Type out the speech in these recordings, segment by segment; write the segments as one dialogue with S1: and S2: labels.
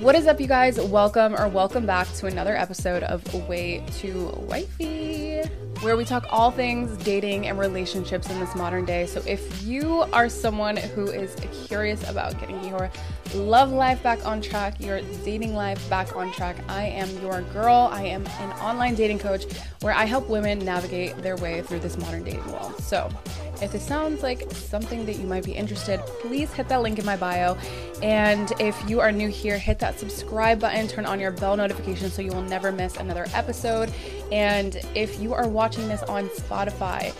S1: What is up, you guys? Welcome or welcome back to another episode of Way to Wifey, where we talk all things dating and relationships in this modern day. So, if you are someone who is curious about getting your love life back on track, your dating life back on track, I am your girl. I am an online dating coach where I help women navigate their way through this modern dating world. So, if this sounds like something that you might be interested, please hit that link in my bio. And if you are new here, hit that subscribe button, turn on your bell notification so you will never miss another episode. And if you are watching this on Spotify,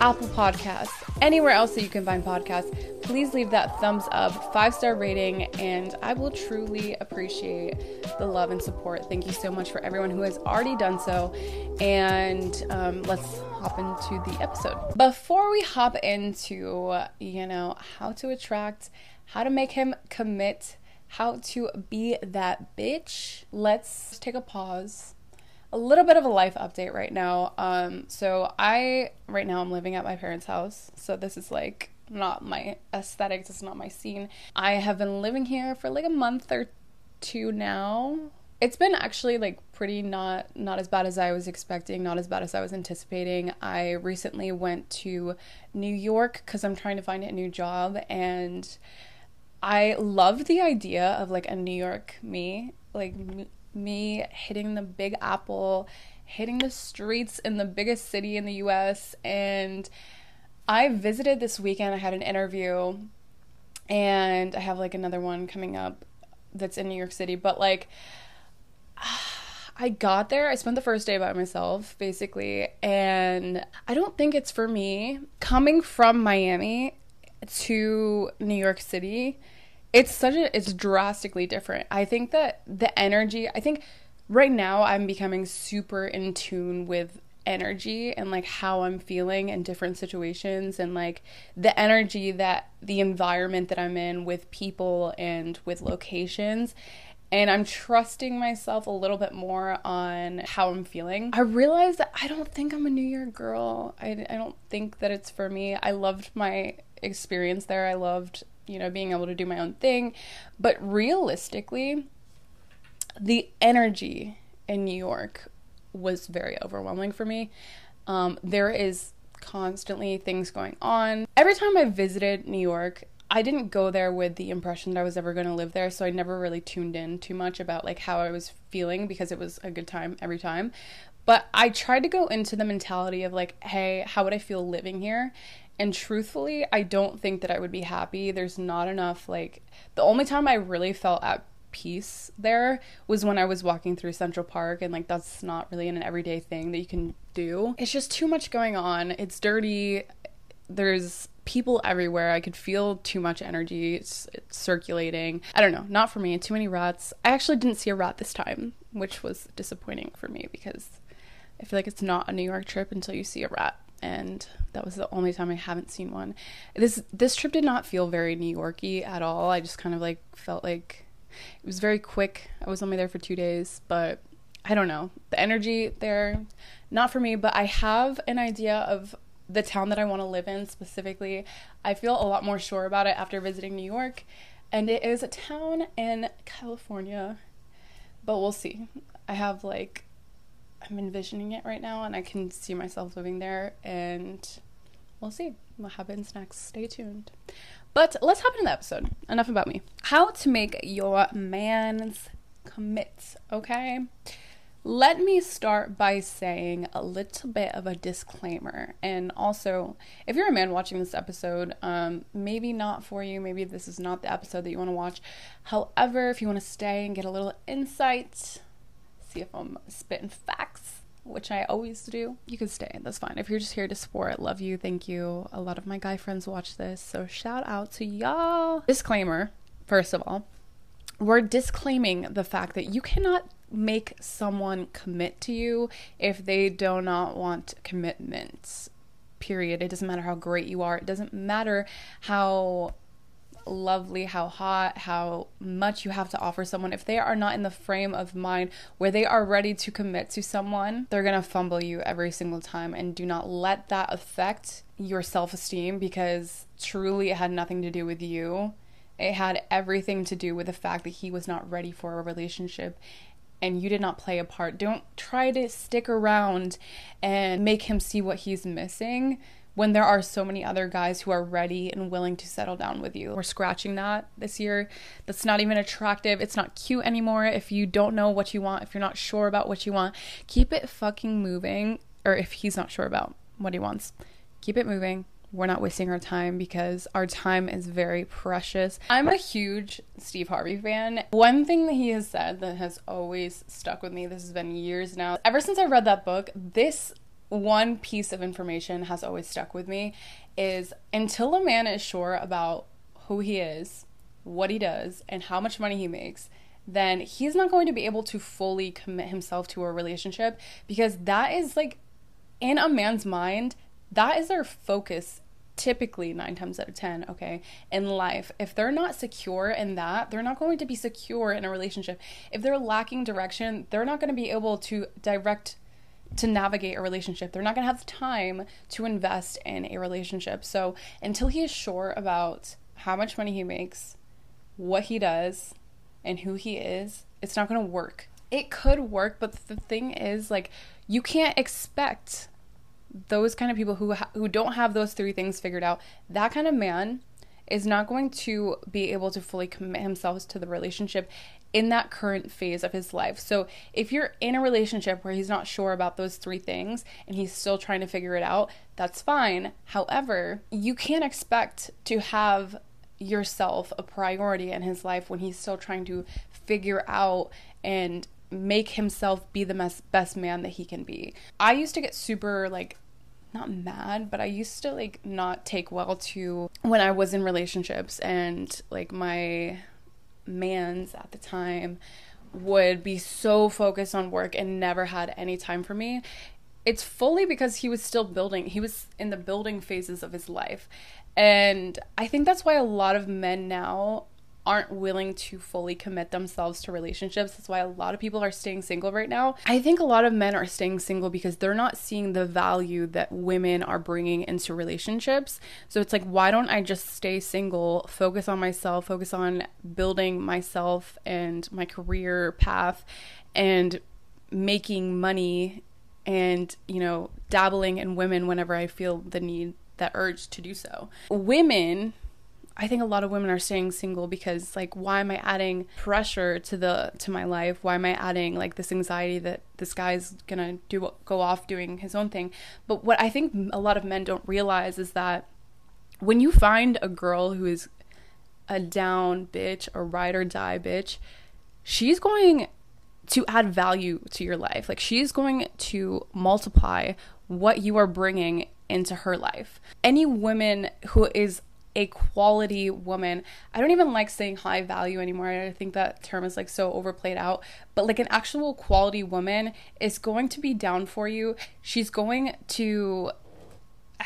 S1: Apple Podcasts, anywhere else that you can find podcasts, please leave that thumbs up, five star rating, and I will truly appreciate the love and support. Thank you so much for everyone who has already done so. And um, let's hop into the episode. Before we hop into, you know, how to attract, how to make him commit, how to be that bitch, let's take a pause a little bit of a life update right now. Um, so I right now I'm living at my parents' house. So this is like not my aesthetics, it's not my scene. I have been living here for like a month or two now. It's been actually like pretty not not as bad as I was expecting, not as bad as I was anticipating. I recently went to New York cuz I'm trying to find a new job and I love the idea of like a New York me, like me hitting the Big Apple, hitting the streets in the biggest city in the US. And I visited this weekend. I had an interview, and I have like another one coming up that's in New York City. But like, I got there. I spent the first day by myself, basically, and I don't think it's for me. Coming from Miami to New York City, it's such a it's drastically different. I think that the energy, I think right now I'm becoming super in tune with energy and like how I'm feeling in different situations and like the energy that the environment that I'm in with people and with locations and I'm trusting myself a little bit more on how I'm feeling. I realized that I don't think I'm a New York girl. I, I don't think that it's for me. I loved my experience there. I loved you know, being able to do my own thing. But realistically, the energy in New York was very overwhelming for me. Um, there is constantly things going on. Every time I visited New York, I didn't go there with the impression that I was ever going to live there, so I never really tuned in too much about like how I was feeling because it was a good time every time. But I tried to go into the mentality of like, hey, how would I feel living here? And truthfully, I don't think that I would be happy. There's not enough, like, the only time I really felt at peace there was when I was walking through Central Park, and like, that's not really an everyday thing that you can do. It's just too much going on. It's dirty. There's people everywhere. I could feel too much energy it's, it's circulating. I don't know, not for me. Too many rats. I actually didn't see a rat this time, which was disappointing for me because I feel like it's not a New York trip until you see a rat and that was the only time I haven't seen one. This this trip did not feel very New Yorky at all. I just kind of like felt like it was very quick. I was only there for 2 days, but I don't know. The energy there not for me, but I have an idea of the town that I want to live in specifically. I feel a lot more sure about it after visiting New York, and it is a town in California. But we'll see. I have like I'm envisioning it right now and I can see myself living there and we'll see what happens next. Stay tuned. But let's hop into the episode. Enough about me. How to make your man's commit, okay? Let me start by saying a little bit of a disclaimer. And also, if you're a man watching this episode, um, maybe not for you, maybe this is not the episode that you want to watch. However, if you want to stay and get a little insight, see if I'm spitting facts, which I always do, you can stay. That's fine. If you're just here to support, love you, thank you. A lot of my guy friends watch this, so shout out to y'all. Disclaimer, first of all, we're disclaiming the fact that you cannot make someone commit to you if they do not want commitments. Period. It doesn't matter how great you are. It doesn't matter how lovely, how hot, how much you have to offer someone, if they are not in the frame of mind where they are ready to commit to someone, they're to fumble you every single time. And do not let that affect your self esteem because truly it had nothing to do with you. It had everything to do with the fact that he was not ready for a relationship and you did not play a part. Don't try to stick around and make him see what he's missing when there are so many other guys who are ready and willing to settle down with you. We're scratching that this year. That's not even attractive. It's not cute anymore. If you don't know what you want, if you're not sure about what you want, keep it fucking moving. Or if he's not sure about what he wants, keep it moving. We're not wasting our time because our time is very precious. I'm a huge Steve Harvey fan. One thing that he has said that has always stuck with me, this has been years now. Ever since I read that book, this one piece of information has always stuck with me is until a man is sure about who he is, what he does, and how much money he makes, then he's not going to be able to fully commit himself to a relationship because that is like in a man's mind, that is their focus typically nine times out of ten, okay, in life. If they're not secure in that, they're not going to be secure in a relationship. If they're lacking direction, they're not going to be able to direct to navigate a relationship. They're not going to have the time to invest in a relationship. So until he is sure about how much money he makes, what he does, and who he is, it's not going to work. It could work, but the thing is like you can't expect those kind of people who ha- who don't have those three things figured out. That kind of man is not going to be able to fully commit himself to the relationship in that current phase of his life. So if you're in a relationship where he's not sure about those three things and he's still trying to figure it out, that's fine. However, you can't expect to have yourself a priority in his life when he's still trying to figure out and make himself be the best, best man that he can be. I used to get super like not mad, but I used to like not take well to when I was in relationships and like my mans at the time would be so focused on work and never had any time for me. It's fully because he was still building. He was in the building phases of his life. And I think that's why a lot of men now aren't willing to fully commit themselves to relationships. That's why a lot of people are staying single right now. I think a lot of men are staying single because they're not seeing the value that women are bringing into relationships. So it's like, why don't I just stay single, focus on myself, focus on building myself and my career path and making money and, you know, dabbling in women whenever I feel the need, that urge to do so. Women I think a lot of women are staying single because like why am I adding pressure to the to my life? Why am I adding like this anxiety that this guy's going to do go off doing his own thing? But what I think a lot of men don't realize is that when you find a girl who is a down bitch a ride or die bitch, she's going to add value to your life. Like she's going to multiply what you are bringing into her life. Any woman who is a quality woman. I don't even like saying high value anymore. I think that term is like so overplayed out. But like an actual quality woman is going to be down for you. She's going to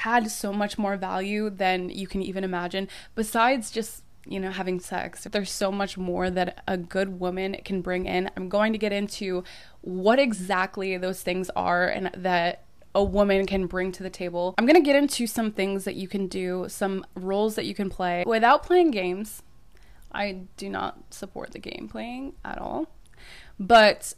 S1: add so much more value than you can even imagine. Besides just you know, having sex. There's so much more that a good woman can bring in. I'm going to get into what exactly those things are and that a woman can bring to the table. I'm to get into some things that you can do, some roles that you can play without playing games. I do not support the game playing at all. But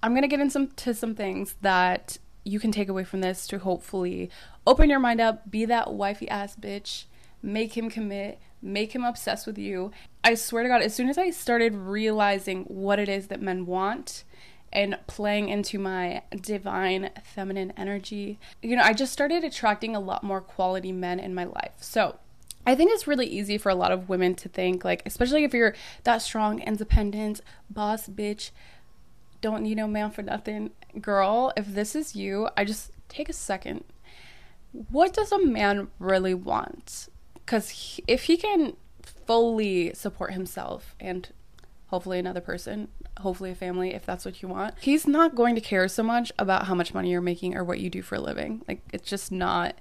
S1: I'm to get into some things that you can take away from this to hopefully open your mind up, be that wifey ass bitch, make him commit, make him obsessed with you. I swear to God, as soon as I started realizing what it is that men want and playing into my divine feminine energy, you know, I just started attracting a lot more quality men in my life. So, I think it's really easy for a lot of women to think, like, especially if you're that strong, independent, boss bitch, don't need no man for nothing. Girl, if this is you, I just take a second. What does a man really want? Because if he can fully support himself and hopefully another person, hopefully a family if that's what you want. He's not going to care so much about how much money you're making or what you do for a living. Like it's just not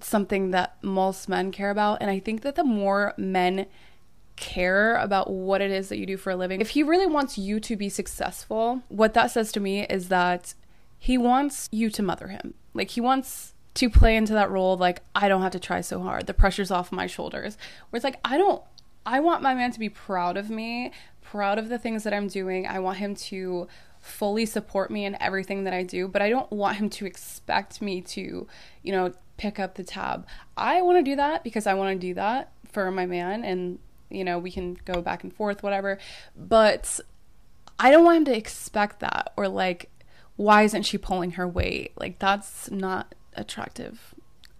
S1: something that most men care about and I think that the more men care about what it is that you do for a living, if he really wants you to be successful, what that says to me is that he wants you to mother him. Like he wants to play into that role like I don't have to try so hard. The pressure's off my shoulders. Where it's like I don't I want my man to be proud of me, proud of the things that I'm doing. I want him to fully support me in everything that I do, but I don't want him to expect me to, you know, pick up the tab. I want to do that because I want to do that for my man and you know, we can go back and forth whatever. But I don't want him to expect that or like why isn't she pulling her weight? Like that's not attractive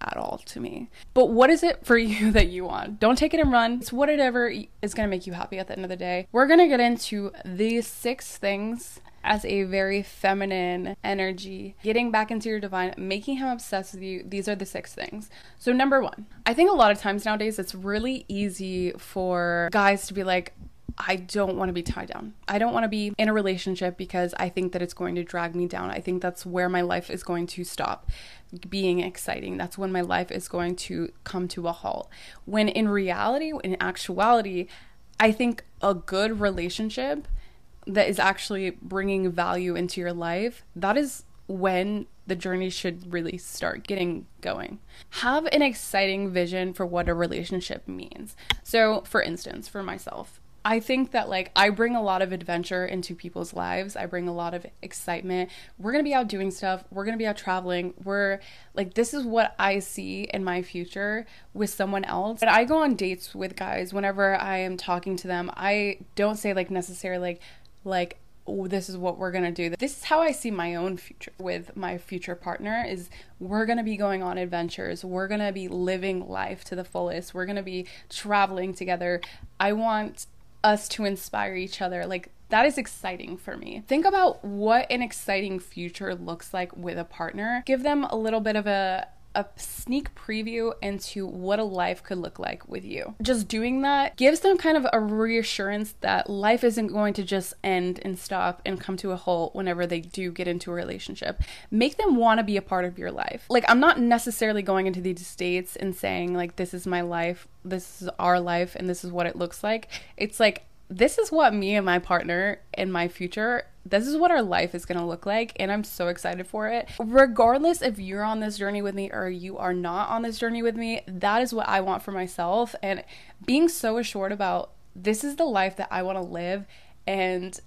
S1: at all to me. But what is it for you that you want? Don't take it and run. It's whatever is going to make you happy at the end of the day. We're going to get into these six things as a very feminine energy, getting back into your divine, making him obsessed with you. These are the six things. So, number one, I think a lot of times nowadays it's really easy for guys to be like, I don't want to be tied down. I don't want to be in a relationship because I think that it's going to drag me down. I think that's where my life is going to stop being exciting. That's when my life is going to come to a halt. When in reality, in actuality, I think a good relationship that is actually bringing value into your life, that is when the journey should really start getting going. Have an exciting vision for what a relationship means. So, for instance, for myself, I think that like I bring a lot of adventure into people's lives. I bring a lot of excitement. We're going to be out doing stuff. We're going to be out traveling. We're like this is what I see in my future with someone else. And I go on dates with guys whenever I am talking to them. I don't say like necessarily like like oh, this is what we're going to do. This is how I see my own future with my future partner is we're going to be going on adventures. We're going to be living life to the fullest. We're going to be traveling together. I want us to inspire each other. Like that is exciting for me. Think about what an exciting future looks like with a partner. Give them a little bit of a a sneak preview into what a life could look like with you. Just doing that gives them kind of a reassurance that life isn't going to just end and stop and come to a halt whenever they do get into a relationship. Make them want to be a part of your life. Like, I'm not necessarily going into these states and saying, like, this is my life, this is our life, and this is what it looks like. It's like, this is what me and my partner in my future this is what our life is going to look like and i'm so excited for it regardless if you're on this journey with me or you are not on this journey with me that is what i want for myself and being so assured about this is the life that i want to live and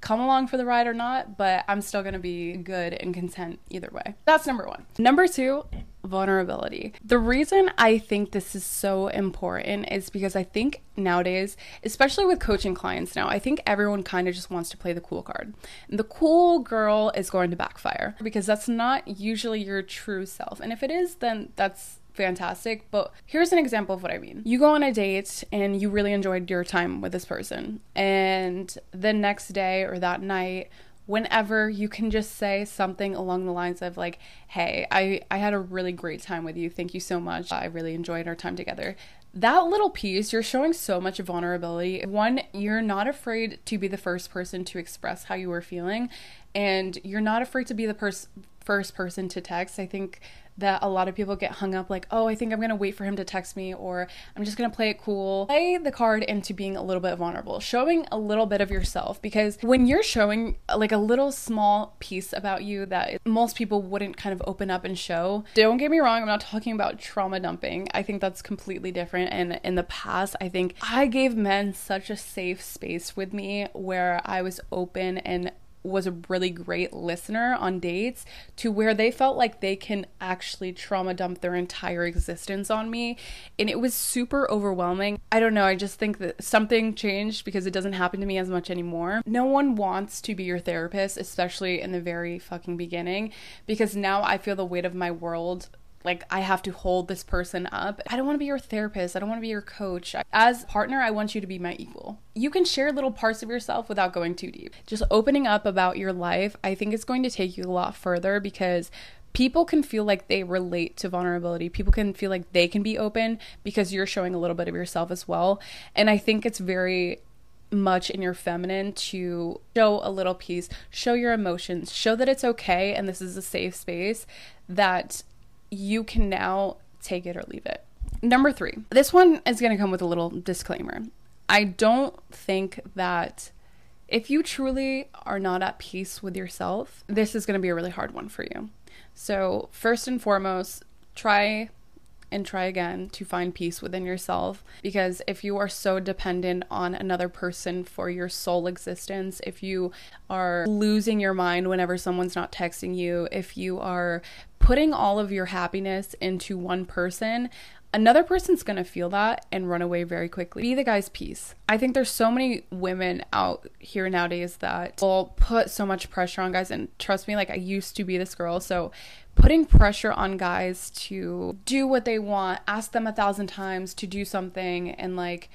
S1: come along for the ride or not, but I'm still going to be good and content either way. That's number one. Number two, vulnerability. The reason I think this is so important is because I think nowadays, especially with coaching clients now, I think everyone kind of just wants to play the cool card. And the cool girl is going to backfire because that's not usually your true self. And if it is, then that's fantastic. But here's an example of what I mean. You go on a date and you really enjoyed your time with this person, and the next day or that night, whenever you can just say something along the lines of like hey i i had a really great time with you. Thank you so much. I really enjoyed our time together. That little piece you're showing so much vulnerability. One you're not afraid to be the first person to express how you were feeling and you're not afraid to be the pers- first person to text. I think that a lot of people get hung up like, oh, I think I'm gonna wait for him to text me or I'm just gonna play it cool. Play the card into being a little bit vulnerable, showing a little bit of yourself because when you're showing like a little small piece about you that most people wouldn't kind of open up and show, don't get me wrong, I'm not talking about trauma dumping. I think that's completely different. And in the past, I think I gave men such a safe space with me where I was open and was a really great listener on dates to where they felt like they can actually trauma dump their entire existence on me. And it was super overwhelming. I don't know. I just think that something changed because it doesn't happen to me as much anymore. No one wants to be your therapist, especially in the very fucking beginning, because now I feel the weight of my world like I have to hold this person up. I don't want to be your therapist. I don't want to be your coach. As partner, I want you to be my equal. You can share little parts of yourself without going too deep. Just opening up about your life, I think it's going to take you a lot further because people can feel like they relate to vulnerability. People can feel like they can be open because you're showing a little bit of yourself as well. And I think it's very much in your feminine to show a little piece, show your emotions, show that it's okay and this is a safe space that you can now take it or leave it. Number three, this one is going to come with a little disclaimer. I don't think that if you truly are not at peace with yourself, this is going to be a really hard one for you. So, first and foremost, try and try again to find peace within yourself. Because if you are so dependent on another person for your sole existence, if you are losing your mind whenever someone's not texting you, if you are putting all of your happiness into one person, another person's gonna feel that and run away very quickly. Be the guy's peace. I think there's so many women out here nowadays that will put so much pressure on guys, and trust me, like I used to be this girl, so putting pressure on guys to do what they want, ask them a thousand times to do something, and like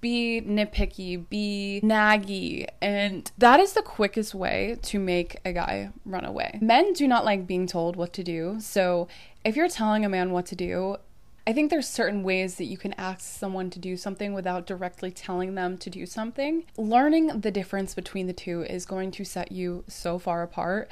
S1: be nitpicky, be naggy, and that is the quickest way to make a guy run away. Men do not like being told what to do, so if you're telling a man what to do, I think there's certain ways that you can ask someone to do something without directly telling them to do something. Learning the difference between the two is going to set you so far apart.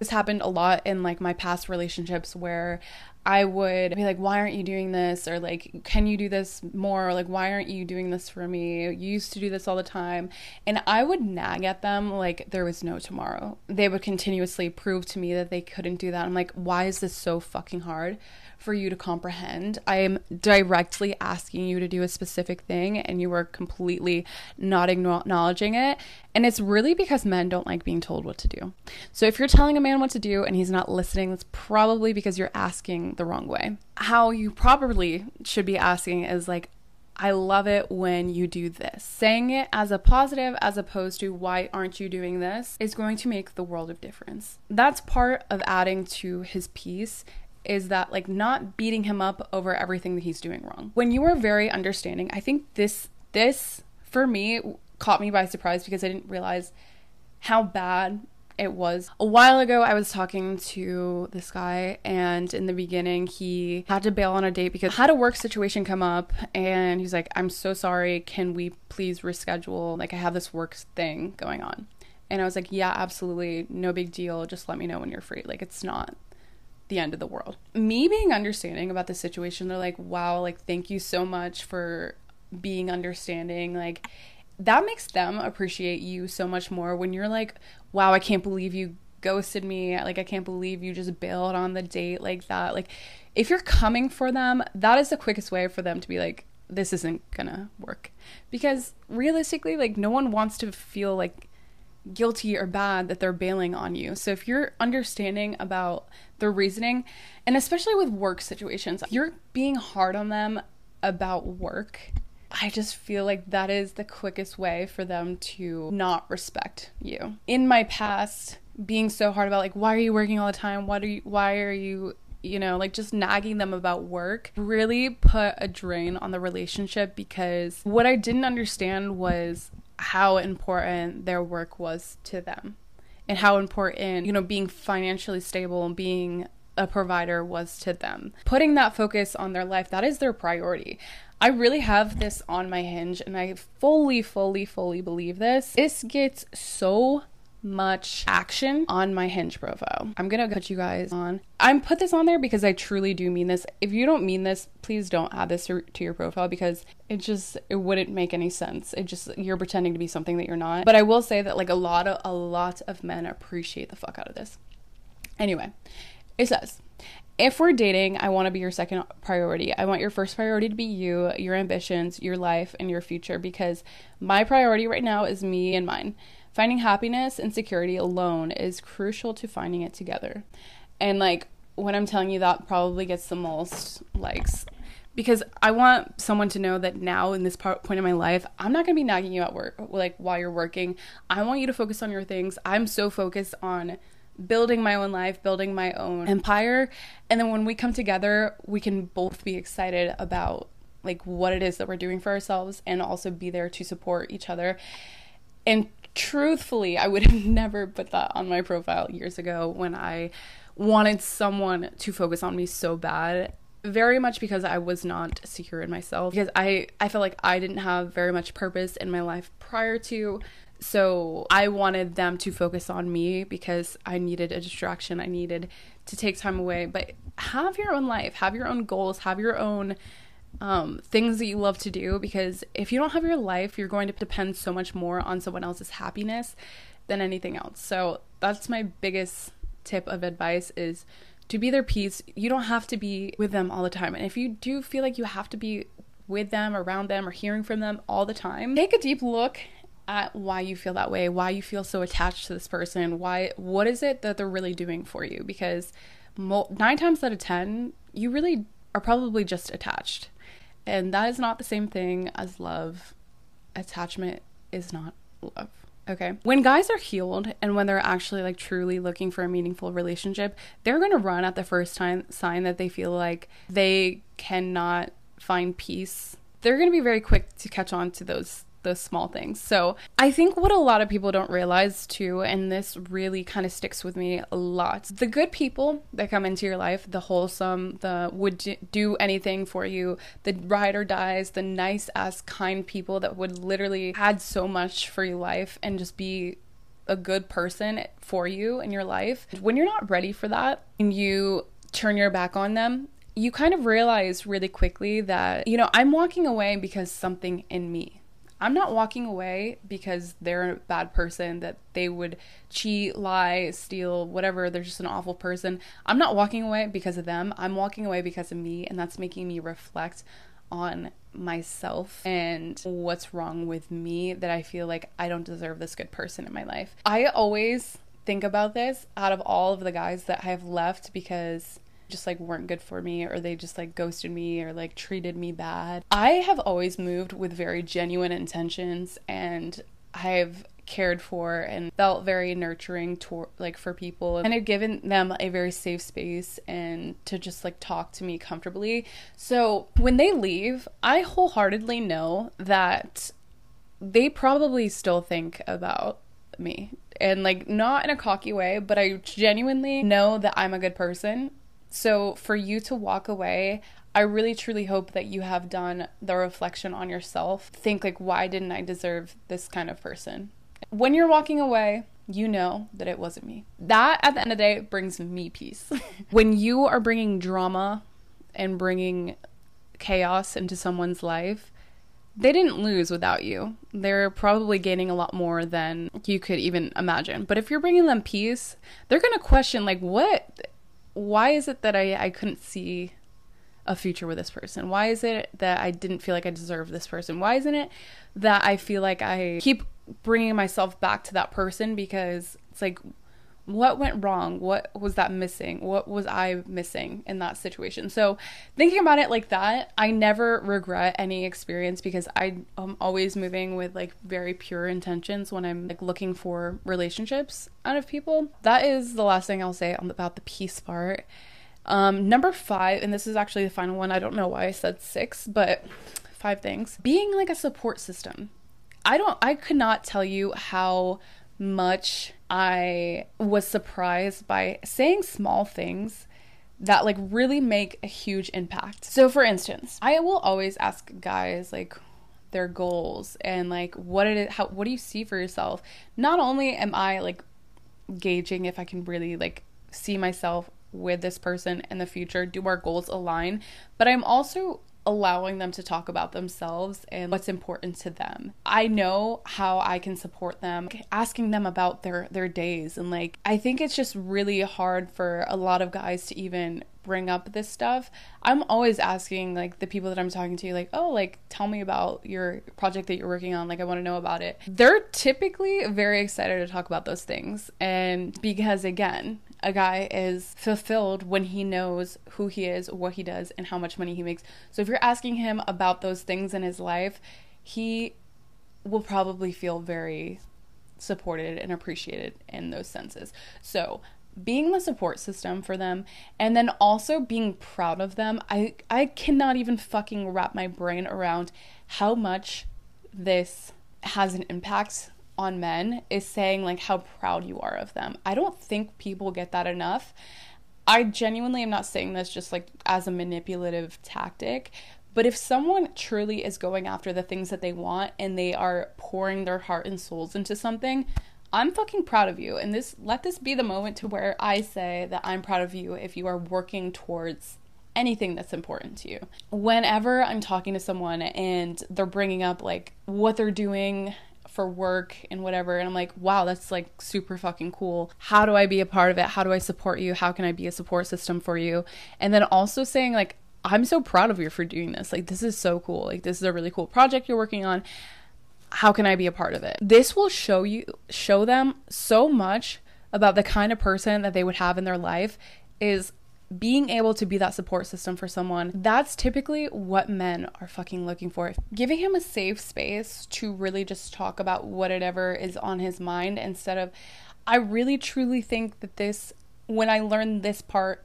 S1: This happened a lot in like my past relationships where I would be like, why aren't you doing this? Or like, can you do this more? Or like, why aren't you doing this for me? You used to do this all the time. And I would nag at them like there was no tomorrow. They would continuously prove to me that they couldn't do that. I'm like, why is this so fucking hard? For you to comprehend. I am directly asking you to do a specific thing and you are completely not acknowledging it. And it's really because men don't like being told what to do. So if you're telling a man what to do and he's not listening, that's probably because you're asking the wrong way. How you probably should be asking is like, I love it when you do this. Saying it as a positive as opposed to why aren't you doing this is going to make the world of difference. That's part of adding to his peace is that like not beating him up over everything that he's doing wrong. When you are very understanding, I think this this for me caught me by surprise because I didn't realize how bad it was. A while ago, I was talking to this guy, and in the beginning, he had to bail on a date because had a work situation come up, and he's like, I'm so sorry. Can we please reschedule? Like, I have this work thing going on. And I was like, Yeah, absolutely. No big deal. Just let me know when you're free. Like, it's not the end of the world. Me being understanding about the situation, they're like, wow, like, thank you so much for being understanding. Like, that makes them appreciate you so much more when you're like, wow, I can't believe you ghosted me. Like, I can't believe you just bailed on the date like that. Like, if you're coming for them, that is the quickest way for them to be like, this isn't gonna work. Because realistically, like, no one wants to feel like guilty or bad that they're bailing on you. So if you're understanding about the reasoning, and especially with work situations, you're being hard on them about work. I just feel like that is the quickest way for them to not respect you. In my past, being so hard about like why are you working all the time? Why do you why are you you know, like just nagging them about work really put a drain on the relationship because what I didn't understand was how important their work was to them and how important, you know, being financially stable and being a provider was to them. Putting that focus on their life, that is their priority. I really have this on my hinge and I fully, fully, fully believe this. This gets so much action on my hinge profile. I'm gonna put you guys on. I'm put this on there because I truly do mean this. If you don't mean this, please don't add this to, your profile because it just it wouldn't make any sense. It just you're pretending to be something that you're not. But I will say that like a lot of a lot of men appreciate the fuck out of this. Anyway, it says if we're dating, I want to be your second priority. I want your first priority to be you, your ambitions, your life, and your future because my priority right now is me and mine. Finding happiness and security alone is crucial to finding it together. And like when I'm telling you that probably gets the most likes because I want someone to know that now in this part, point in my life, I'm not going to be nagging you at work like while you're working. I want you to focus on your things. I'm so focused on building my own life, building my own empire, and then when we come together, we can both be excited about like what it is that we're doing for ourselves and also be there to support each other. And truthfully, I would have never put that on my profile years ago when I wanted someone to focus on me so bad. Very much because I was not secure in myself. Because I I felt like I didn't have very much purpose in my life prior to. So I wanted them to focus on me because I needed a distraction. I needed to take time away. But have your own life. Have your own goals. Have your own um, things that you love to do because if you don't have your life, you're going to depend so much more on someone else's happiness than anything else. So that's my biggest tip of advice is to be their peace, you don't have to be with them all the time. And if you do feel like you have to be with them, around them, or hearing from them all the time, take a deep look at why you feel that way, why you feel so attached to this person, why what is it that they're really doing for you because mo- 9 times out of 10 you really are probably just attached. And that is not the same thing as love. Attachment is not love. Okay. When guys are healed and when they're actually like truly looking for a meaningful relationship, they're going to run at the first time sign that they feel like they cannot find peace. They're going to be very quick to catch on to those the small things. So I think what a lot of people don't realize too, and this really kind of sticks with me a lot the good people that come into your life, the wholesome, the would do anything for you, the ride or dies, the nice ass kind people that would literally add so much for your life and just be a good person for you in your life. When you're not ready for that and you turn your back on them, you kind of realize really quickly that, you know, I'm walking away because something in me I'm not walking away because they're a bad person, that they would cheat, lie, steal, whatever. They're just an awful person. I'm not walking away because of them. I'm walking away because of me, and that's making me reflect on myself and what's wrong with me that I feel like I don't deserve this good person in my life. I always think about this out of all of the guys that I have left because just like weren't good for me or they just like ghosted me or like treated me bad. I have always moved with very genuine intentions and I've cared for and felt very nurturing toward like for people and I've given them a very safe space and to just like talk to me comfortably. So when they leave, I wholeheartedly know that they probably still think about me and like not in a cocky way, but I genuinely know that I'm a good person so for you to walk away, I really truly hope that you have done the reflection on yourself. Think like why didn't I deserve this kind of person? When you're walking away, you know that it wasn't me. That at the end of the day brings me peace. when you are bringing drama and bringing chaos into someone's life, they didn't lose without you. They're probably gaining a lot more than you could even imagine. But if you're bringing them peace, they're going to question like what why is it that I, I couldn't see a future with this person? Why is it that I didn't feel like I deserved this person? Why isn't it that I feel like I keep bringing myself back to that person because it's like what went wrong? What was that missing? What was I missing in that situation? So, thinking about it like that, I never regret any experience because I am always moving with like very pure intentions when I'm like looking for relationships out of people. That is the last thing I'll say about the peace part. Um, number five, and this is actually the final one. I don't know why I said six, but five things. Being like a support system. I don't, I could not tell you how much I was surprised by saying small things that like really make a huge impact. So for instance, I will always ask guys like their goals and like what it is how what do you see for yourself? Not only am I like gauging if I can really like see myself with this person in the future, do our goals align, but I'm also allowing them to talk about themselves and what's important to them. I know how I can support them, asking them about their their days and like I think it's just really hard for a lot of guys to even bring up this stuff. I'm always asking like the people that I'm talking to like, "Oh, like tell me about your project that you're working on. Like I want to know about it." They're typically very excited to talk about those things. And because again, a guy is fulfilled when he knows who he is, what he does, and how much money he makes. So if you're asking him about those things in his life, he will probably feel very supported and appreciated in those senses. So, being the support system for them and then also being proud of them. I I cannot even fucking wrap my brain around how much this has an impact on men is saying like how proud you are of them. I don't think people get that enough. I genuinely am not saying this just like as a manipulative tactic, but if someone truly is going after the things that they want and they are pouring their heart and souls into something, I'm fucking proud of you. And this let this be the moment to where I say that I'm proud of you if you are working towards anything that's important to you. Whenever I'm talking to someone and they're bringing up like what they're doing for work and whatever. And I'm like, wow, that's like super fucking cool. How do I be a part of it? How do I support you? How can I be a support system for you? And then also saying, like, I'm so proud of you for doing this. Like, this is so cool. Like, this is a really cool project you're working on. How can I be a part of it? This will show you, show them so much about the kind of person that they would have in their life is being able to be that support system for someone, that's typically what men are fucking looking for. Giving him a safe space to really just talk about whatever is on his mind instead of, I really truly think that this, when I learned this part,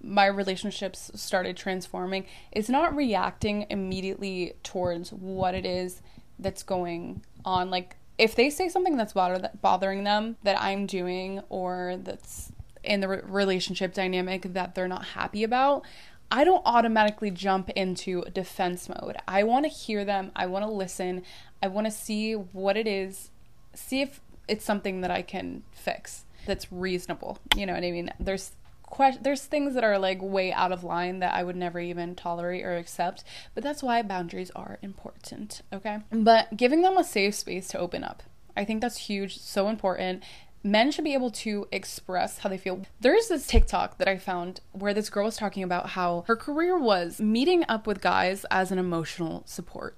S1: my relationships started transforming. It's not reacting immediately towards what it is that's going on. Like, if they say something that's bother- bothering them that I'm doing or that's in the re- relationship dynamic that they're not happy about, I don't automatically jump into defense mode. I want to hear them, I want to listen, I want to see what it is, see if it's something that I can fix that's reasonable. You know what I mean? There's que- there's things that are like way out of line that I would never even tolerate or accept, but that's why boundaries are important, okay? But giving them a safe space to open up. I think that's huge, so important men should be able to express how they feel. There's this TikTok that I found where this girl was talking about how her career was meeting up with guys as an emotional support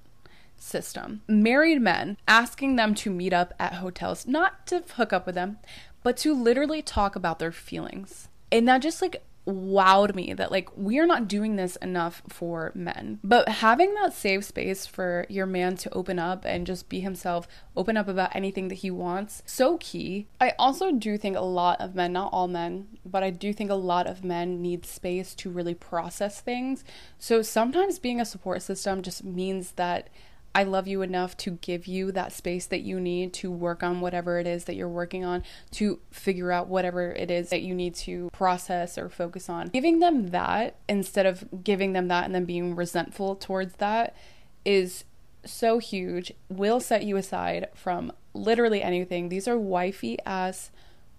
S1: system. Married men asking them to meet up at hotels, not to hook up with them, but to literally talk about their feelings. And that just like wowed me that like we're not doing this enough for men. But having that safe space for your man to open up and just be himself, open up about anything that he wants, so key. I also do think a lot of men, not all men, but I do think a lot of men need space to really process things. So sometimes being a support system just means that I love you enough to give you that space that you need to work on whatever it is that you're working on, to figure out whatever it is that you need to process or focus on. Giving them that instead of giving them that and then being resentful towards that is so huge, will set you aside from literally anything. These are wifey ass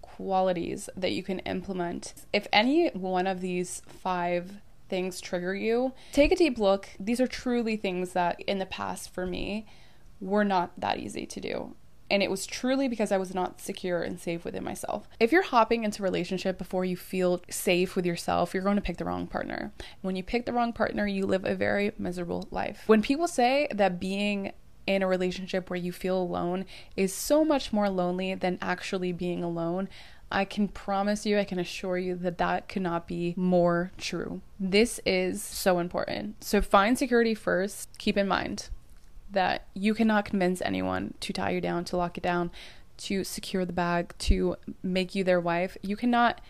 S1: qualities that you can implement. If any one of these five things trigger you, take a deep look. These are truly things that in the past for me were not that easy to do. And it was truly because I was not secure and safe within myself. If you're hopping into a relationship before you feel safe with yourself, you're going to pick the wrong partner. When you pick the wrong partner, you live a very miserable life. When people say that being in a relationship where you feel alone is so much more lonely than actually being alone, I can promise you, I can assure you that that cannot be more true. This is so important. So find security first. Keep in mind that you cannot convince anyone to tie you down, to lock you down, to secure the bag, to make you their wife. You cannot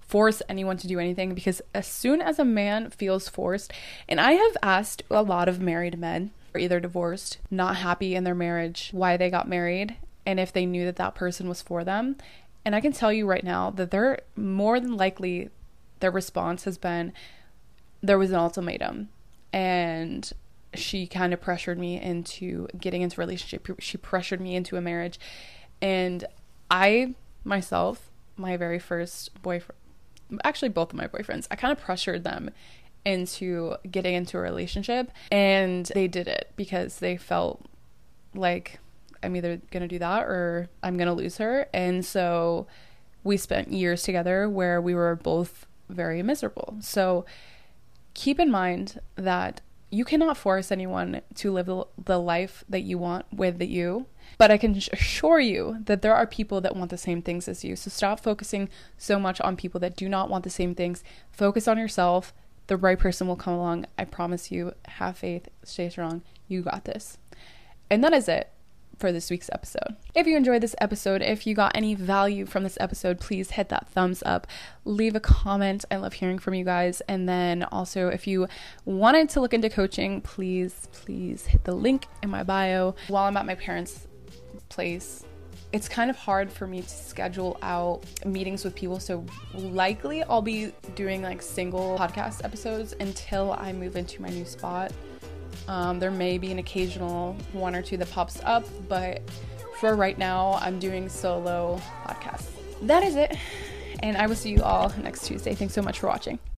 S1: force anyone to do anything because as soon as a man feels forced, and I have asked a lot of married men, or either divorced, not happy in their marriage, why they got married, and if they knew that that person was for them. And I can tell you right now that they're more than likely their response has been there was an ultimatum and she kind of pressured me into getting into a relationship. She pressured me into a marriage. And I myself, my very first boyfriend, actually both of my boyfriends, I kind of pressured them into getting into a relationship and they did it because they felt like I'm either going to do that or I'm going to lose her. And so we spent years together where we were both very miserable. So keep in mind that you cannot force anyone to live the life that you want with you. But I can assure you that there are people that want the same things as you. So stop focusing so much on people that do not want the same things. Focus on yourself. The right person will come along. I promise you. Have faith. Stay strong. You got this. And that is it for this week's episode. If you enjoyed this episode, if you got any value from this episode, please hit that thumbs up, leave a comment. I love hearing from you guys. And then also, if you wanted to look into coaching, please, please hit the link in my bio. While I'm at my parents' place, it's kind of hard for me to schedule out meetings with people. So, likely I'll be doing like single podcast episodes until I move into my new spot. Um, there may be an occasional one or two that pops up, but for right now, I'm doing solo podcasts. That is it. And I will see you all next Tuesday. Thanks so much for watching.